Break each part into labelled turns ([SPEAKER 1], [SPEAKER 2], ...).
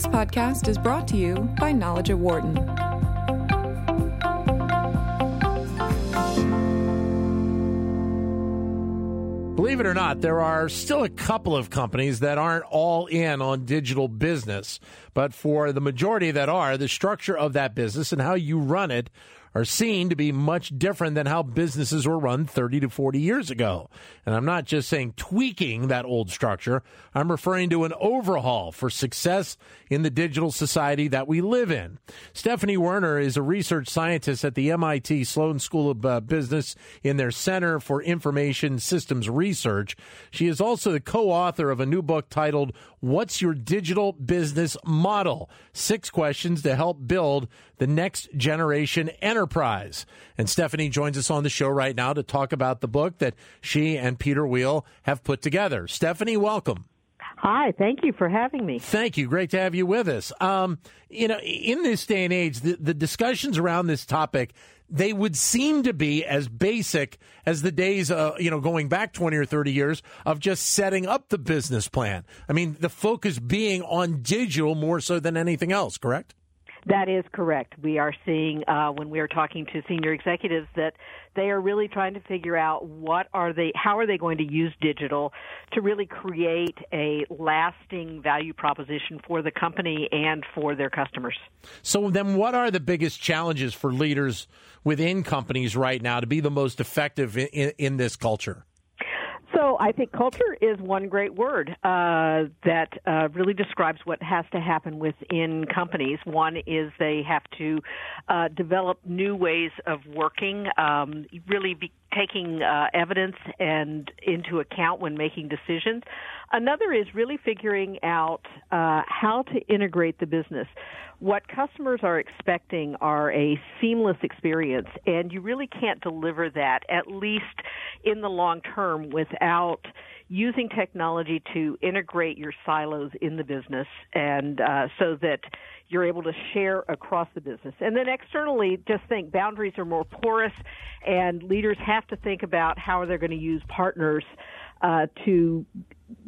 [SPEAKER 1] This podcast is brought to you by Knowledge at Wharton.
[SPEAKER 2] Believe it or not, there are still a couple of companies that aren't all in on digital business. But for the majority that are, the structure of that business and how you run it are seen to be much different than how businesses were run 30 to 40 years ago. And I'm not just saying tweaking that old structure, I'm referring to an overhaul for success in the digital society that we live in. Stephanie Woerner is a research scientist at the MIT Sloan School of uh, Business in their Center for Information Systems Research. She is also the co author of a new book titled What's Your Digital Business Model? Six questions to help build the next generation enterprise. And Stephanie joins us on the show right now to talk about the book that she and Peter Weill have put together. Stephanie, welcome.
[SPEAKER 3] Hi, thank you for having me.
[SPEAKER 2] Thank you. Great to have you with us. Um, you know, in this day and age, the, the discussions around this topic, they would seem to be as basic as the days, uh, you know, going back 20 or 30 years of just setting up the business plan. I mean, the focus being on digital more so than anything else, correct?
[SPEAKER 3] That is correct. We are seeing uh, when we are talking to senior executives that they are really trying to figure out what are they, how are they going to use digital to really create a lasting value proposition for the company and for their customers.
[SPEAKER 2] So then, what are the biggest challenges for leaders within companies right now to be the most effective in, in, in this culture?
[SPEAKER 3] So I think culture is one great word uh, that uh, really describes what has to happen within companies. One is they have to uh, develop new ways of working, um, really be taking uh, evidence and into account when making decisions. Another is really figuring out uh, how to integrate the business what customers are expecting are a seamless experience, and you really can't deliver that, at least in the long term, without using technology to integrate your silos in the business and uh, so that you're able to share across the business. And then externally, just think boundaries are more porous, and leaders have to think about how they're going to use partners uh, to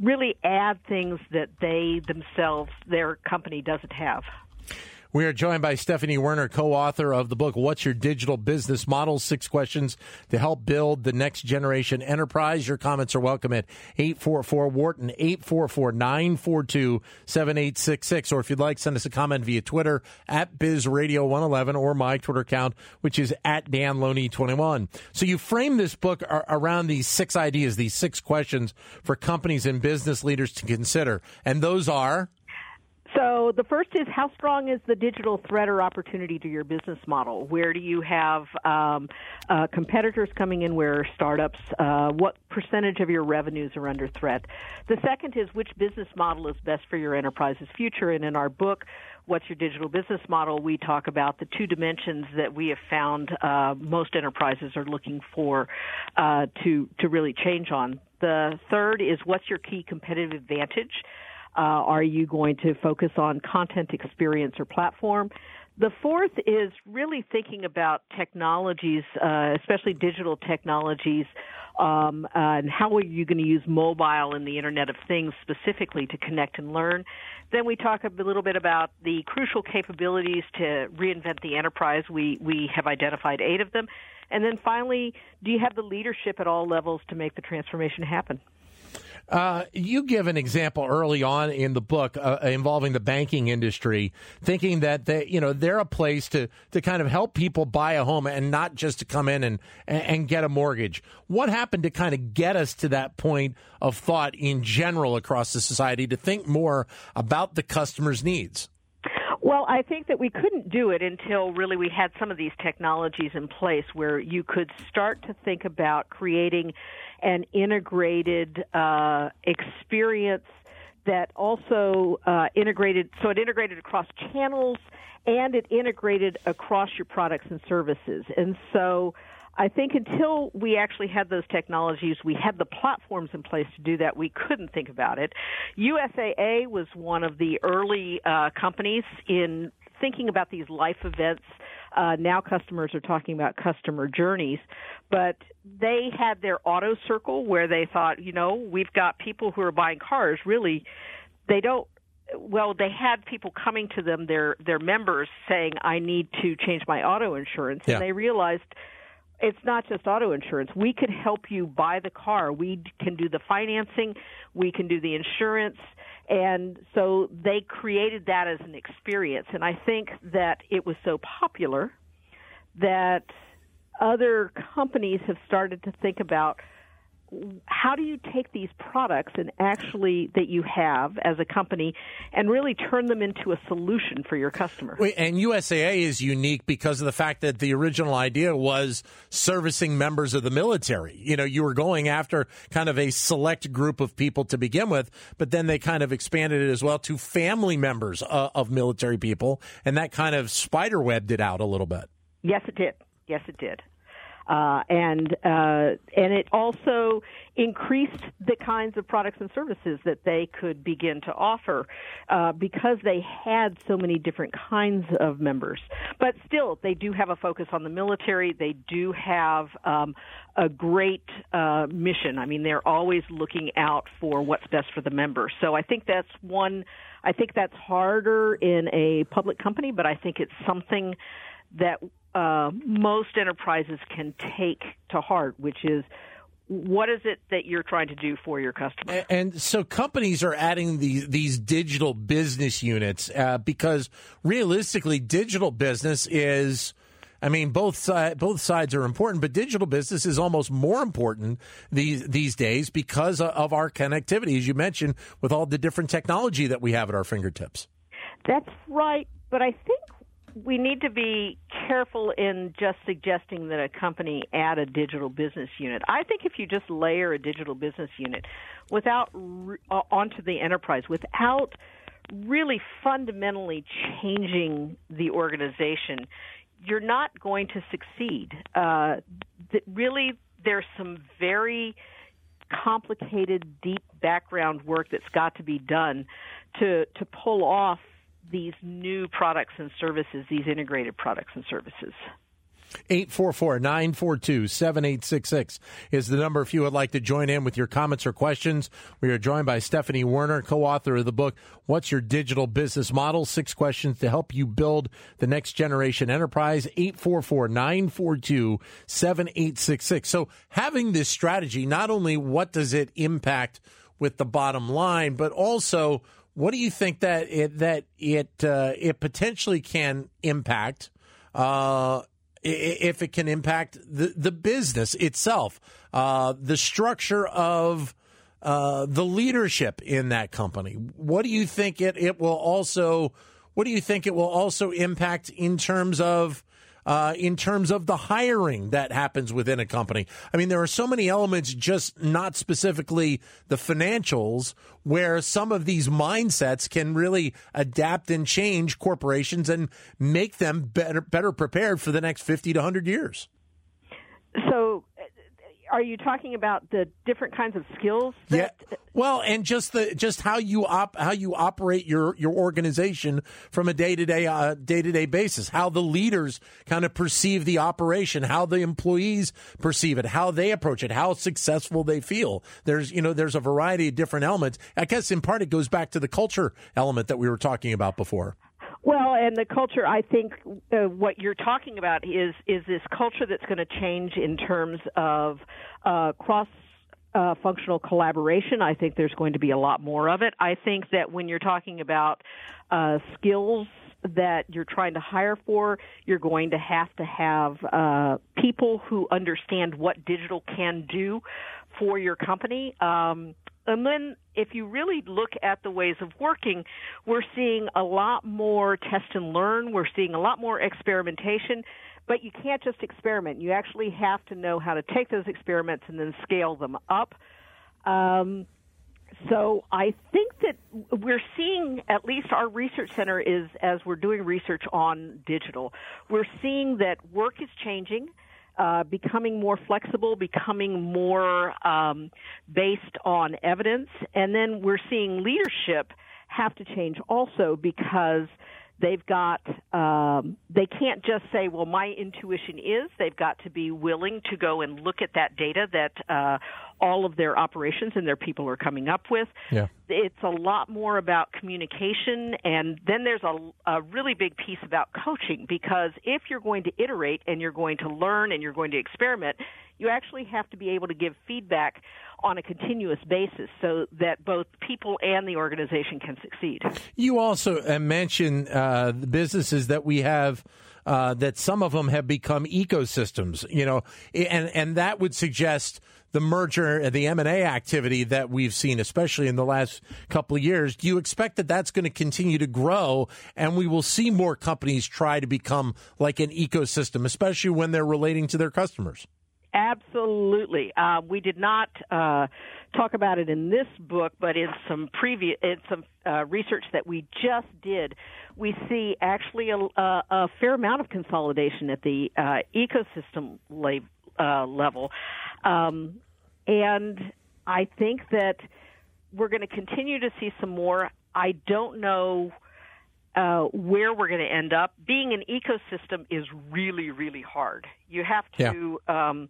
[SPEAKER 3] really add things that they themselves, their company doesn't have.
[SPEAKER 2] We are joined by Stephanie Woerner, co author of the book, What's Your Digital Business Model? Six Questions to Help Build the Next Generation Enterprise. Your comments are welcome at 844 Wharton, 844 942 7866. Or if you'd like, send us a comment via Twitter at BizRadio111 or my Twitter account, which is at DanLoney21. So you frame this book around these six ideas, these six questions for companies and business leaders to consider. And those are
[SPEAKER 3] so the first is how strong is the digital threat or opportunity to your business model? Where do you have um, uh, competitors coming in? Where startups? Uh, what percentage of your revenues are under threat? The second is which business model is best for your enterprise's future? And in our book, What's Your Digital Business Model, we talk about the two dimensions that we have found uh, most enterprises are looking for uh, to to really change on. The third is what's your key competitive advantage? Uh, are you going to focus on content experience or platform? The fourth is really thinking about technologies, uh, especially digital technologies, um, uh, and how are you going to use mobile and the Internet of Things specifically to connect and learn. Then we talk a little bit about the crucial capabilities to reinvent the enterprise. We we have identified eight of them, and then finally, do you have the leadership at all levels to make the transformation happen?
[SPEAKER 2] Uh, you give an example early on in the book uh, involving the banking industry, thinking that they, you know, they're a place to to kind of help people buy a home and not just to come in and and get a mortgage. What happened to kind of get us to that point of thought in general across the society to think more about the customer's needs?
[SPEAKER 3] Well, I think that we couldn't do it until really we had some of these technologies in place where you could start to think about creating an integrated uh, experience that also uh, integrated, so it integrated across channels and it integrated across your products and services. And so I think until we actually had those technologies, we had the platforms in place to do that, we couldn't think about it. USAA was one of the early uh, companies in thinking about these life events. Uh, now customers are talking about customer journeys, but they had their auto circle where they thought, you know, we've got people who are buying cars. Really, they don't well, they had people coming to them, their their members, saying, "I need to change my auto insurance,"
[SPEAKER 2] Yeah.
[SPEAKER 3] and they realized it's not just auto insurance. We could help you buy the car. We can do the financing. We can do the insurance. And so they created that as an experience. And I think that it was so popular that other companies have started to think about how do you take these products and actually that you have as a company and really turn them into a solution for your customer.
[SPEAKER 2] And USAA is unique because of the fact that the original idea was servicing members of the military. You know, you were going after kind of a select group of people to begin with, but then they kind of expanded it as well to family members uh, of military people, and that kind of spiderwebbed it out a little bit.
[SPEAKER 3] Yes, it did. Yes, it did. Uh, and uh, and it also increased the kinds of products and services that they could begin to offer uh, because they had so many different kinds of members. But still, they do have a focus on the military. They do have um, a great uh, mission. I mean, they're always looking out for what's best for the member. So I think that's one. I think that's harder in a public company, but I think it's something that uh, most enterprises can take to heart, which is what is it that you're trying to do for your customer?
[SPEAKER 2] A- And so companies are adding these these digital business units uh, because realistically, digital business is. I mean, both side, both sides are important, but digital business is almost more important these these days because of our connectivity, as you mentioned, with all the different technology that we have at our fingertips.
[SPEAKER 3] That's right, but I think we need to be careful in just suggesting that a company add a digital business unit. I think if you just layer a digital business unit without uh, onto the enterprise without really fundamentally changing the organization, you're not going to succeed. Uh, th- really, there's some very complicated, deep background work that's got to be done to to pull off these new products and services, these integrated products and services.
[SPEAKER 2] 844 942 7866 is the number if you would like to join in with your comments or questions. We are joined by Stephanie Woerner, co author of the book, What's Your Digital Business Model? Six Questions to Help You Build the Next Generation Enterprise. 844 942 7866. So, having this strategy, not only what does it impact with the bottom line, but also what do you think that it, that it, uh, it potentially can impact? Uh, if it can impact the, the business itself, uh, the structure of uh, the leadership in that company. What do you think it, it will also? What do you think it will also impact in terms of? Uh, in terms of the hiring that happens within a company. I mean, there are so many elements, just not specifically the financials, where some of these mindsets can really adapt and change corporations and make them better, better prepared for the next 50 to 100 years.
[SPEAKER 3] So, are you talking about the different kinds of skills? That,
[SPEAKER 2] yeah. Well, and just the just how you op how you operate your your organization from a day to uh, day day to day basis. How the leaders kind of perceive the operation, how the employees perceive it, how they approach it, how successful they feel. There's you know there's a variety of different elements. I guess in part it goes back to the culture element that we were talking about before.
[SPEAKER 3] Well, and the culture, I think uh, what you're talking about is is this culture that's going to change in terms of uh, cross uh, functional collaboration. I think there's going to be a lot more of it. I think that when you're talking about uh, skills that you're trying to hire for, you're going to have to have uh, people who understand what digital can do for your company. Um, and then if you really look at the ways of working, we're seeing a lot more test and learn. We're seeing a lot more experimentation. But you can't just experiment. You actually have to know how to take those experiments and then scale them up. Um, so I think that we're seeing, at least our research center is, as we're doing research on digital, we're seeing that work is changing. Uh, becoming more flexible, becoming more um, based on evidence, and then we're seeing leadership have to change also because they've got um, they can't just say, "Well, my intuition is." They've got to be willing to go and look at that data that uh, all of their operations and their people are coming up with.
[SPEAKER 2] Yeah.
[SPEAKER 3] It's a lot more about communication, and then there's a, a really big piece about coaching because if you're going to iterate and you're going to learn and you're going to experiment, you actually have to be able to give feedback on a continuous basis so that both people and the organization can succeed.
[SPEAKER 2] You also uh, mentioned uh, the businesses that we have. Uh, that some of them have become ecosystems, you know, and and that would suggest the merger, the M and A activity that we've seen, especially in the last couple of years. Do you expect that that's going to continue to grow, and we will see more companies try to become like an ecosystem, especially when they're relating to their customers?
[SPEAKER 3] Absolutely. Uh, we did not uh, talk about it in this book, but in some previous, in some uh, research that we just did, we see actually a, a, a fair amount of consolidation at the uh, ecosystem uh, level, um, and I think that we're going to continue to see some more. I don't know uh, where we're going to end up. Being an ecosystem is really, really hard. You have to yeah. um,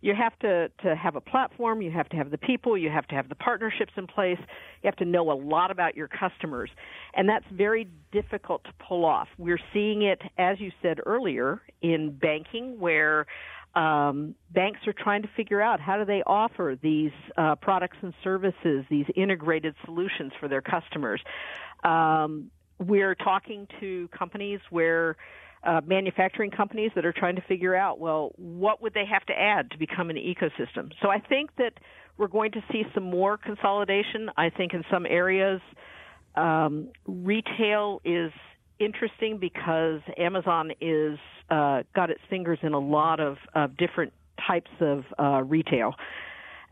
[SPEAKER 3] you have to to have a platform. You have to have the people. You have to have the partnerships in place. You have to know a lot about your customers, and that's very difficult to pull off. We're seeing it, as you said earlier, in banking, where um, banks are trying to figure out how do they offer these uh, products and services, these integrated solutions for their customers. Um, we're talking to companies where uh, manufacturing companies that are trying to figure out, well, what would they have to add to become an ecosystem? So I think that we're going to see some more consolidation. I think in some areas, um, retail is interesting because Amazon is uh, got its fingers in a lot of, of different types of uh, retail.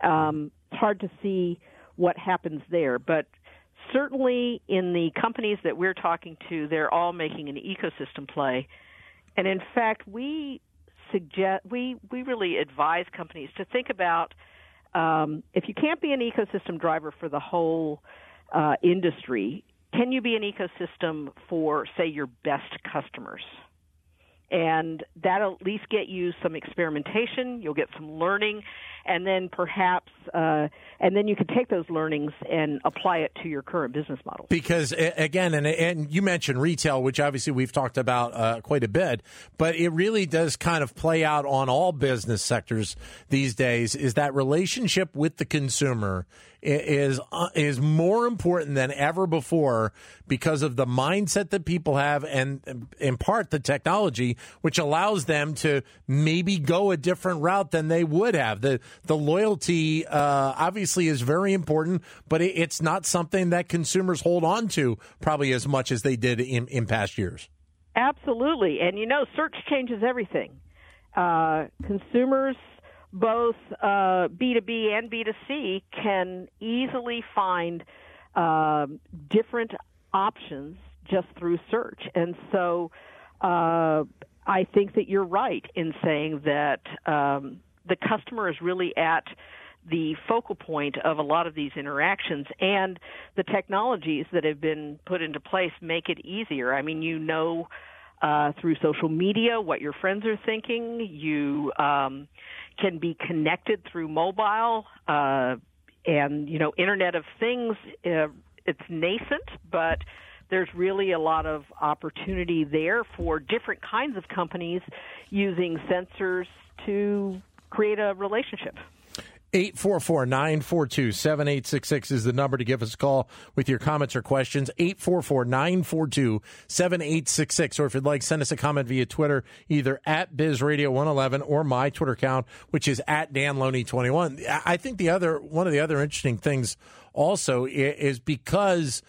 [SPEAKER 3] Um, it's hard to see what happens there, but certainly in the companies that we're talking to, they're all making an ecosystem play. And in fact, we suggest we we really advise companies to think about um, if you can't be an ecosystem driver for the whole uh, industry, can you be an ecosystem for say your best customers? And that'll at least get you some experimentation. You'll get some learning, and then perhaps, uh, and then you can take those learnings and apply it to your current business model.
[SPEAKER 2] Because again, and and you mentioned retail, which obviously we've talked about uh, quite a bit, but it really does kind of play out on all business sectors these days. Is that relationship with the consumer is uh, is more important than ever before because of the mindset that people have and in part the technology which allows them to maybe go a different route than they would have. The the loyalty uh, obviously is very important but it, it's not something that consumers hold on to probably as much as they did in, in past years.
[SPEAKER 3] Absolutely. And you know search changes everything. Uh, consumers both uh, B2B and B2C can easily find uh, different options just through search. And so uh, I think that you're right in saying that um, the customer is really at the focal point of a lot of these interactions and the technologies that have been put into place make it easier. I mean, you know uh, through social media what your friends are thinking. You um, can be connected through mobile uh, and you know Internet of Things. Uh, it's nascent, but there's really a lot of opportunity there for different kinds of companies using sensors to create a relationship.
[SPEAKER 2] 844 942 7866 is the number to give us a call with your comments or questions. 844 942 7866. Or if you'd like, send us a comment via Twitter, either at BizRadio111 or my Twitter account, which is at DanLoney21. I think the other, one of the other interesting things also is because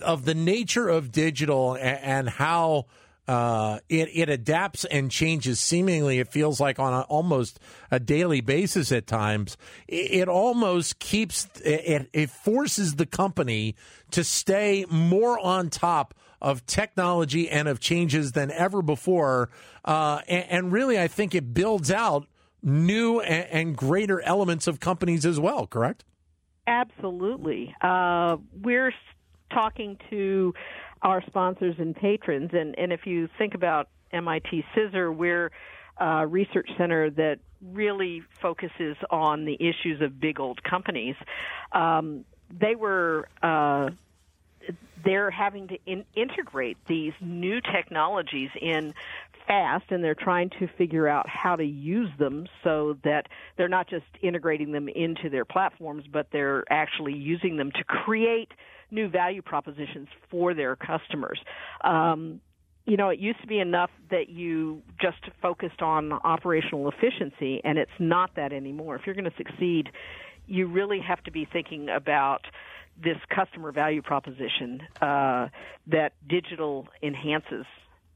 [SPEAKER 2] of the nature of digital and how uh, it it adapts and changes. Seemingly, it feels like on a, almost a daily basis at times. It, it almost keeps it, it forces the company to stay more on top of technology and of changes than ever before. Uh, and, and, really, I think it builds out new and, and greater elements of companies as well. Correct?
[SPEAKER 3] Absolutely. Uh, we're talking to our sponsors and patrons. And, and if you think about MIT CISR, we're a research center that really focuses on the issues of big old companies. Um, they were uh, they're having to in- integrate these new technologies in fast and they're trying to figure out how to use them so that they're not just integrating them into their platforms but they're actually using them to create new value propositions for their customers um, you know, it used to be enough that you just focused on operational efficiency, and it's not that anymore. If you're going to succeed, you really have to be thinking about this customer value proposition uh, that digital enhances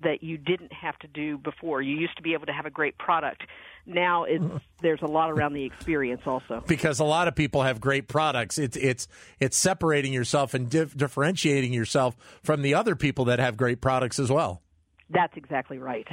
[SPEAKER 3] that you didn't have to do before. You used to be able to have a great product. Now it's there's a lot around the experience also.
[SPEAKER 2] Because a lot of people have great products. It's it's it's separating yourself and dif- differentiating yourself from the other people that have great products as well.
[SPEAKER 3] That's exactly right.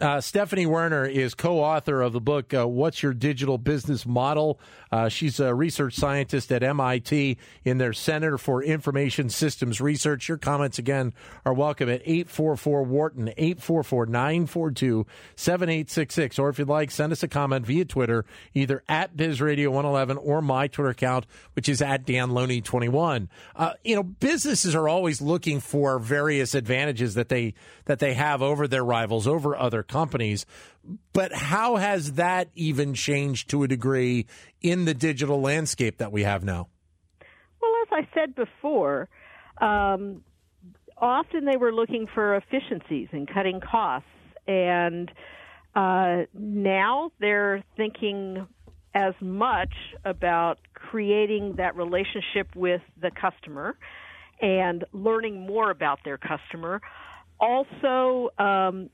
[SPEAKER 2] Uh, Stephanie Woerner is co author of the book, uh, What's Your Digital Business Model? Uh, she's a research scientist at MIT in their Center for Information Systems Research. Your comments again are welcome at 844 Wharton, 844 942 7866. Or if you'd like, send us a comment via Twitter, either at BizRadio111 or my Twitter account, which is at DanLoney21. Uh, you know, businesses are always looking for various advantages that they, that they have over their rivals, over other companies. But how has that even changed to a degree in the digital landscape that we have now?
[SPEAKER 3] Well, as I said before, um, often they were looking for efficiencies and cutting costs, and uh, now they're thinking as much about creating that relationship with the customer and learning more about their customer. Also, um,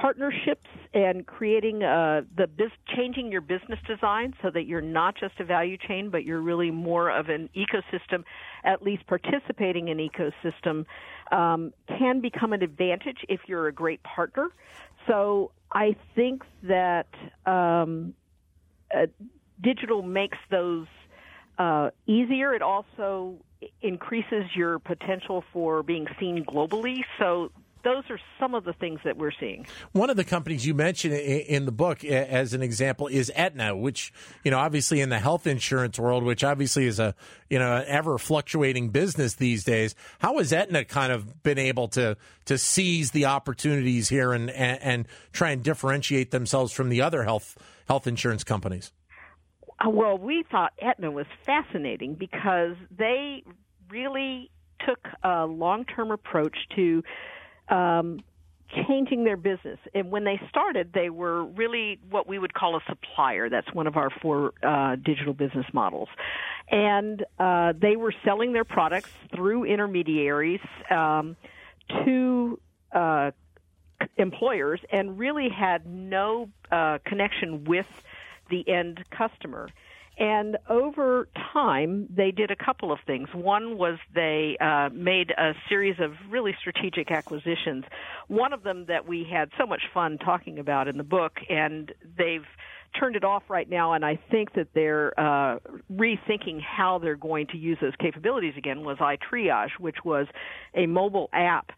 [SPEAKER 3] partnerships and creating uh, the biz- changing your business design so that you're not just a value chain, but you're really more of an ecosystem. At least participating in ecosystem um, can become an advantage if you're a great partner. So I think that um, uh, digital makes those uh, easier. It also increases your potential for being seen globally. So those are some of the things that we're seeing.
[SPEAKER 2] One of the companies you mentioned in the book as an example is Aetna, which, you know, obviously in the health insurance world, which obviously is a, you know, an ever fluctuating business these days. How has Aetna kind of been able to, to seize the opportunities here and, and, and try and differentiate themselves from the other health, health insurance companies?
[SPEAKER 3] Uh, well, we thought Aetna was fascinating because they really took a long term approach to um, changing their business. And when they started, they were really what we would call a supplier. That's one of our four uh, digital business models. And uh, they were selling their products through intermediaries um, to uh, employers and really had no uh, connection with the end customer. And over time, they did a couple of things. One was they uh, made a series of really strategic acquisitions. One of them that we had so much fun talking about in the book, and they've turned it off right now, and I think that they're uh, rethinking how they're going to use those capabilities again. Was iTriage, which was a mobile app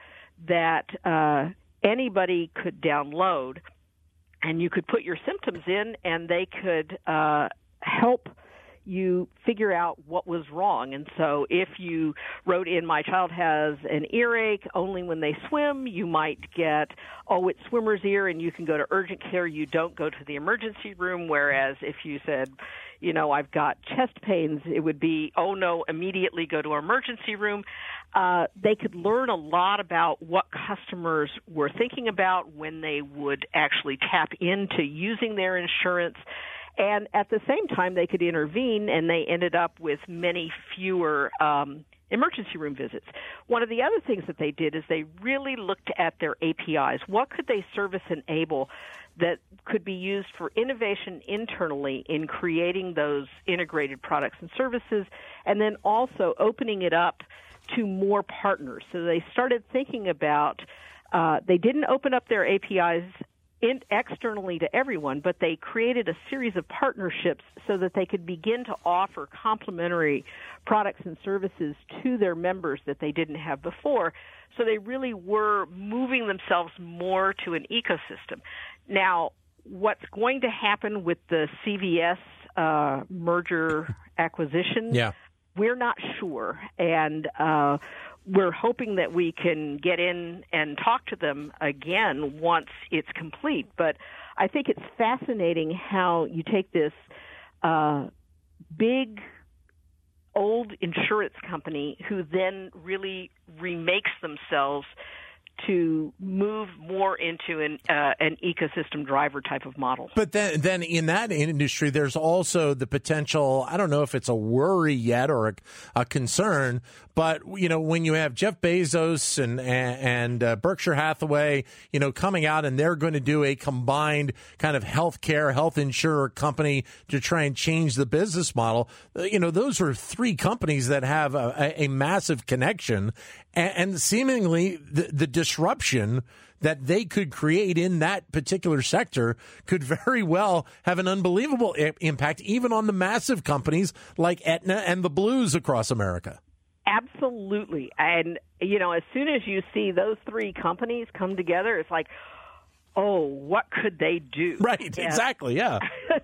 [SPEAKER 3] that uh, anybody could download, and you could put your symptoms in, and they could uh, help you figure out what was wrong. And so if you wrote in, my child has an earache only when they swim, you might get, oh, it's swimmer's ear and you can go to urgent care. You don't go to the emergency room. Whereas if you said, you know, I've got chest pains, it would be, oh no, immediately go to our emergency room. Uh, they could learn a lot about what customers were thinking about when they would actually tap into using their insurance and at the same time they could intervene and they ended up with many fewer um, emergency room visits. One of the other things that they did is they really looked at their APIs. What could they service enable that could be used for innovation internally in creating those integrated products and services and then also opening it up to more partners. So they started thinking about uh, they didn't open up their APIs in, externally to everyone, but they created a series of partnerships so that they could begin to offer complementary products and services to their members that they didn't have before. So they really were moving themselves more to an ecosystem. Now, what's going to happen with the CVS uh, merger acquisition,
[SPEAKER 2] yeah.
[SPEAKER 3] we're not sure. And uh, we're hoping that we can get in and talk to them again once it's complete. But I think it's fascinating how you take this uh, big old insurance company who then really remakes themselves to move more into an uh, an ecosystem driver type of model.
[SPEAKER 2] But then, then in that industry, there's also the potential. I don't know if it's a worry yet or a, a concern, but you know, when you have Jeff Bezos and and, uh, Berkshire Hathaway, you know, coming out and they're going to do a combined kind of healthcare health insurer company to try and change the business model. You know, those are three companies that have a, a massive connection, and, and seemingly the, the disruption that they could create in that particular sector could very well have an unbelievable I- impact, even on the massive companies like Aetna and the Blues across America.
[SPEAKER 3] Absolutely. And, you know, as soon as you see those three companies come together, it's like, oh, what could they do?
[SPEAKER 2] Right, and, exactly, yeah.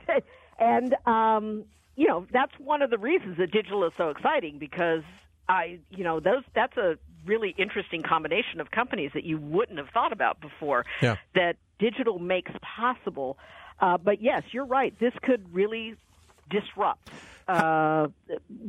[SPEAKER 3] and, um, you know, that's one of the reasons that digital is so exciting because I, you know, those that's a really interesting combination of companies that you wouldn't have thought about before
[SPEAKER 2] yeah.
[SPEAKER 3] that digital makes possible. Uh, but yes, you're right. This could really disrupt uh,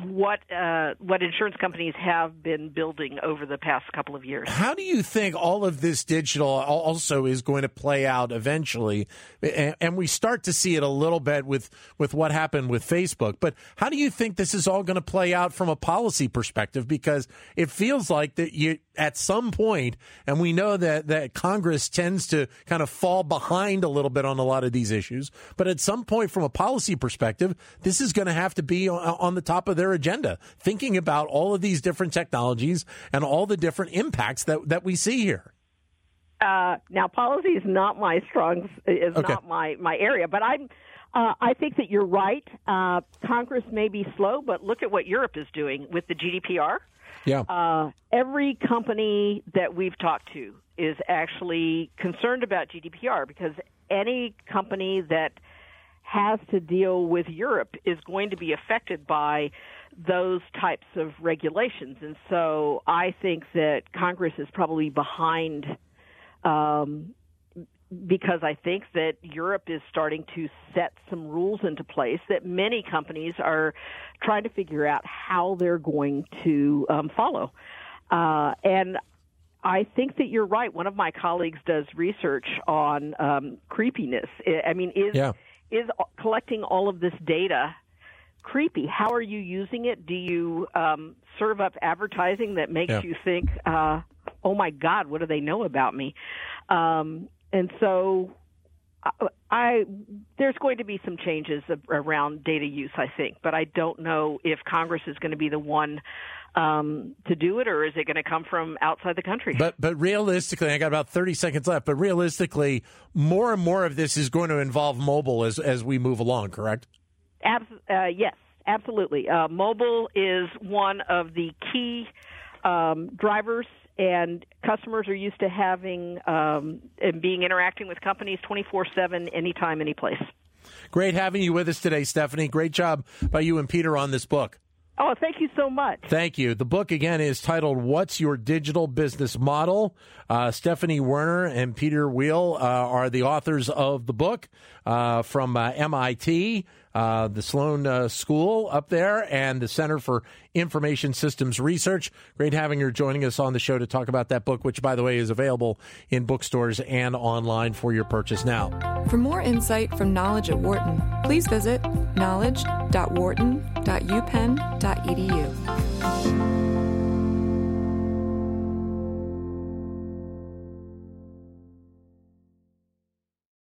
[SPEAKER 3] what uh, what insurance companies have been building over the past couple of years.
[SPEAKER 2] How do you think all of this digital also is going to play out eventually? And we start to see it a little bit with with what happened with Facebook. But how do you think this is all going to play out from a policy perspective? Because it feels like that you at some point, and we know that that Congress tends to kind of fall behind a little bit on a lot of these issues. But at some point, from a policy perspective, this is going to have to to be on the top of their agenda, thinking about all of these different technologies and all the different impacts that, that we see here.
[SPEAKER 3] Uh, now, policy is not my strong is okay. not my my area, but I'm. Uh, I think that you're right. Uh, Congress may be slow, but look at what Europe is doing with the GDPR.
[SPEAKER 2] Yeah.
[SPEAKER 3] Uh, every company that we've talked to is actually concerned about GDPR because any company that has to deal with Europe is going to be affected by those types of regulations. And so I think that Congress is probably behind um, because I think that Europe is starting to set some rules into place that many companies are trying to figure out how they're going to um, follow. Uh, and I think that you're right. One of my colleagues does research on um, creepiness. I mean, is
[SPEAKER 2] yeah
[SPEAKER 3] is collecting all of this data creepy? How are you using it? Do you um, serve up advertising that makes
[SPEAKER 2] yeah.
[SPEAKER 3] you think, uh, "Oh my God, what do they know about me?" Um, and so, I, there's going to be some changes around data use, I think, but I don't know if Congress is going to be the one um, to do it, or is it going to come from outside the country?
[SPEAKER 2] But but realistically, I got about thirty seconds left. But realistically, more and more of this is going to involve mobile as as we move along. Correct?
[SPEAKER 3] Abs- uh, yes, absolutely. Uh, mobile is one of the key um, drivers and customers are used to having um, and being interacting with companies 24/7 anytime anyplace.
[SPEAKER 2] Great having you with us today, Stephanie. Great job by you and Peter on this book.
[SPEAKER 3] Oh, thank you so much.
[SPEAKER 2] Thank you. The book again is titled "What's Your Digital Business Model." Uh, Stephanie Woerner and Peter Weill uh, are the authors of the book from uh, MIT, uh, the Sloan uh, School up there, and the Center for Information Systems Research. Great having her joining us on the show to talk about that book, which, by the way, is available in bookstores and online for your purchase now.
[SPEAKER 1] For more insight from Knowledge at Wharton, please visit knowledge.wharton.upenn.edu.